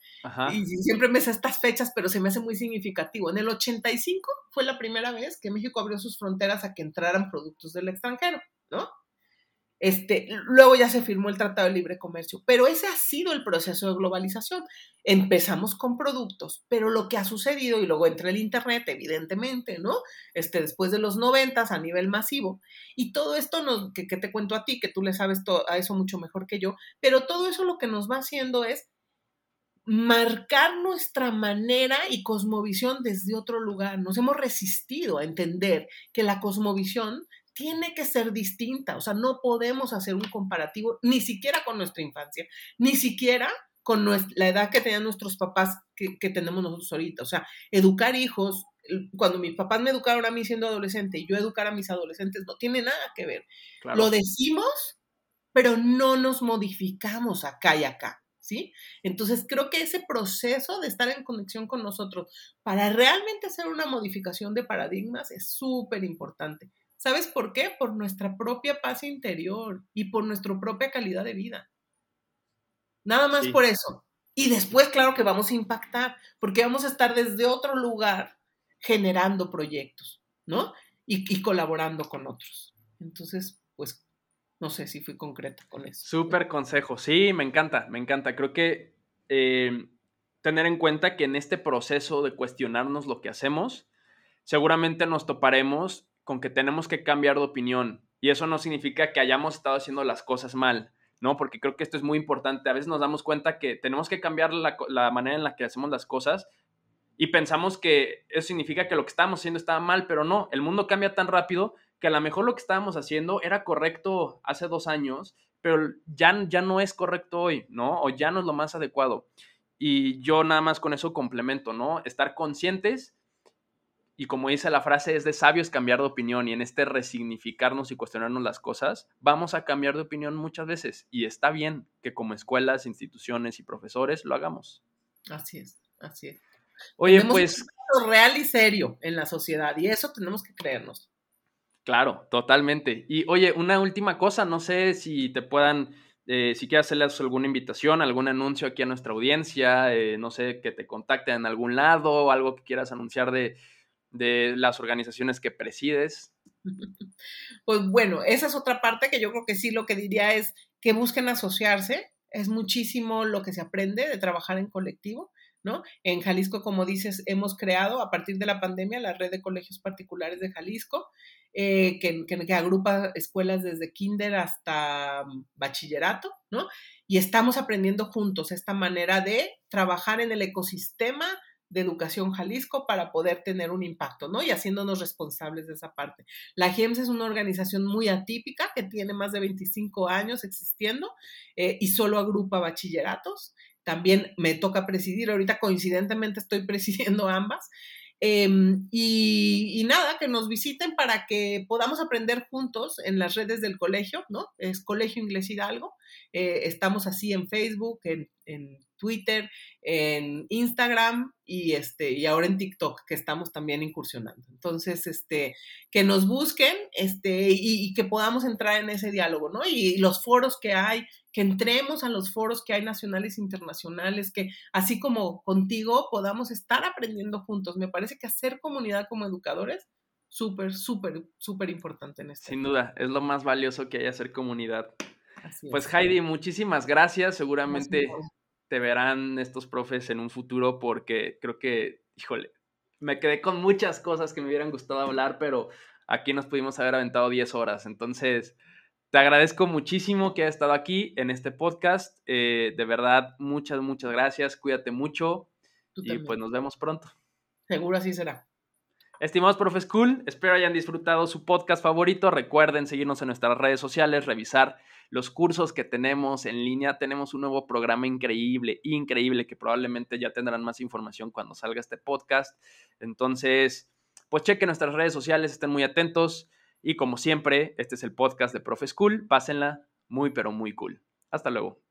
B: y siempre me sé estas fechas, pero se me hace muy significativo. En el 85 fue la primera vez que México abrió sus fronteras a que entraran productos del extranjero, ¿no? Este, luego ya se firmó el Tratado de Libre Comercio, pero ese ha sido el proceso de globalización. Empezamos con productos, pero lo que ha sucedido, y luego entra el Internet, evidentemente, ¿no? Este, después de los noventas a nivel masivo. Y todo esto nos, que, te cuento a ti, que tú le sabes a eso mucho mejor que yo, pero todo eso lo que nos va haciendo es marcar nuestra manera y cosmovisión desde otro lugar. Nos hemos resistido a entender que la cosmovisión tiene que ser distinta, o sea, no podemos hacer un comparativo ni siquiera con nuestra infancia, ni siquiera con la edad que tenían nuestros papás que, tenemos nosotros ahorita. O sea, educar hijos, cuando mis papás me educaron a mí siendo adolescente y yo educar a mis adolescentes, no tiene nada que ver. Lo decimos, pero no nos modificamos acá y acá. ¿Sí? Entonces creo que ese proceso de estar en conexión con nosotros para realmente hacer una modificación de paradigmas es súper importante. ¿Sabes por qué? Por nuestra propia paz interior y por nuestra propia calidad de vida. Nada más por eso. Y después, claro que vamos a impactar, porque vamos a estar desde otro lugar generando proyectos, ¿no? Y, colaborando con otros. Entonces, pues, no sé si fui concreta con eso.
A: Súper consejo. Sí, me encanta, me encanta. Creo que eh, tener en cuenta que en este proceso de cuestionarnos lo que hacemos, seguramente nos toparemos con que tenemos que cambiar de opinión. Y eso no significa que hayamos estado haciendo las cosas mal, ¿no? Porque creo que esto es muy importante. A veces nos damos cuenta que tenemos que cambiar la, manera en la que hacemos las cosas y pensamos que eso significa que lo que estábamos haciendo estaba mal, pero no, el mundo cambia tan rápido que a lo mejor lo que estábamos haciendo era correcto hace dos años, pero ya, ya no es correcto hoy, ¿no? O ya no es lo más adecuado. Y yo nada más con eso complemento, ¿no? Estar conscientes y como dice la frase, es de sabios cambiar de opinión y en este resignificarnos y cuestionarnos las cosas, vamos a cambiar de opinión muchas veces y está bien que como escuelas, instituciones y profesores lo hagamos.
B: Así es, así es.
A: Oye, pues...
B: Un real y serio en la sociedad y eso tenemos que creernos.
A: Claro, totalmente. Y oye, una última cosa, no sé si te puedan, eh, si quieres hacerles alguna invitación, algún anuncio aquí a nuestra audiencia, eh, no sé, que te contacten en algún lado, algo que quieras anunciar de, de las organizaciones que presides? <laughs>
B: Pues bueno, esa es otra parte que yo creo que sí lo que diría es que busquen asociarse. Es muchísimo lo que se aprende de trabajar en colectivo, ¿no? En Jalisco, como dices, hemos creado a partir de la pandemia la red de colegios particulares de Jalisco, eh, que, que, agrupa escuelas desde kinder hasta mm, bachillerato, ¿no? Y estamos aprendiendo juntos esta manera de trabajar en el ecosistema de Educación Jalisco para poder tener un impacto, ¿no? Y haciéndonos responsables de esa parte. La GEMS es una organización muy atípica que tiene más de 25 años existiendo eh, y solo agrupa bachilleratos. También me toca presidir, ahorita coincidentemente estoy <laughs> presidiendo ambas. Em, y, nada, que nos visiten para que podamos aprender juntos en las redes del colegio, ¿no? Es Colegio Inglés Hidalgo. Eh, estamos así en Facebook, en, en Twitter, en Instagram y, este, y ahora en TikTok, que estamos también incursionando. Entonces, este, que nos busquen este, y, que podamos entrar en ese diálogo, ¿no? Y, los foros que hay, que entremos a los foros que hay nacionales e internacionales, que así como contigo podamos estar aprendiendo juntos. Me parece que hacer comunidad como educadores súper, súper, súper importante en este.
A: Sin duda, es lo más valioso que hay hacer comunidad. pues Heidi, muchísimas gracias. Seguramente te verán estos profes en un futuro porque creo que, híjole, me quedé con muchas cosas que me hubieran gustado hablar, pero aquí nos pudimos haber aventado 10 horas. Entonces, te agradezco muchísimo que hayas estado aquí en este podcast. Eh, de verdad, muchas, muchas gracias. Cuídate mucho y pues nos vemos pronto.
B: Seguro así será.
A: Estimados Profe School, espero hayan disfrutado su podcast favorito. Recuerden seguirnos en nuestras redes sociales, revisar los cursos que tenemos en línea. Tenemos un nuevo programa increíble, increíble, que probablemente ya tendrán más información cuando salga este podcast. Entonces, pues chequen nuestras redes sociales, estén muy atentos. Y como siempre, este es el podcast de Profe School. Pásenla muy, pero muy cool. Hasta luego.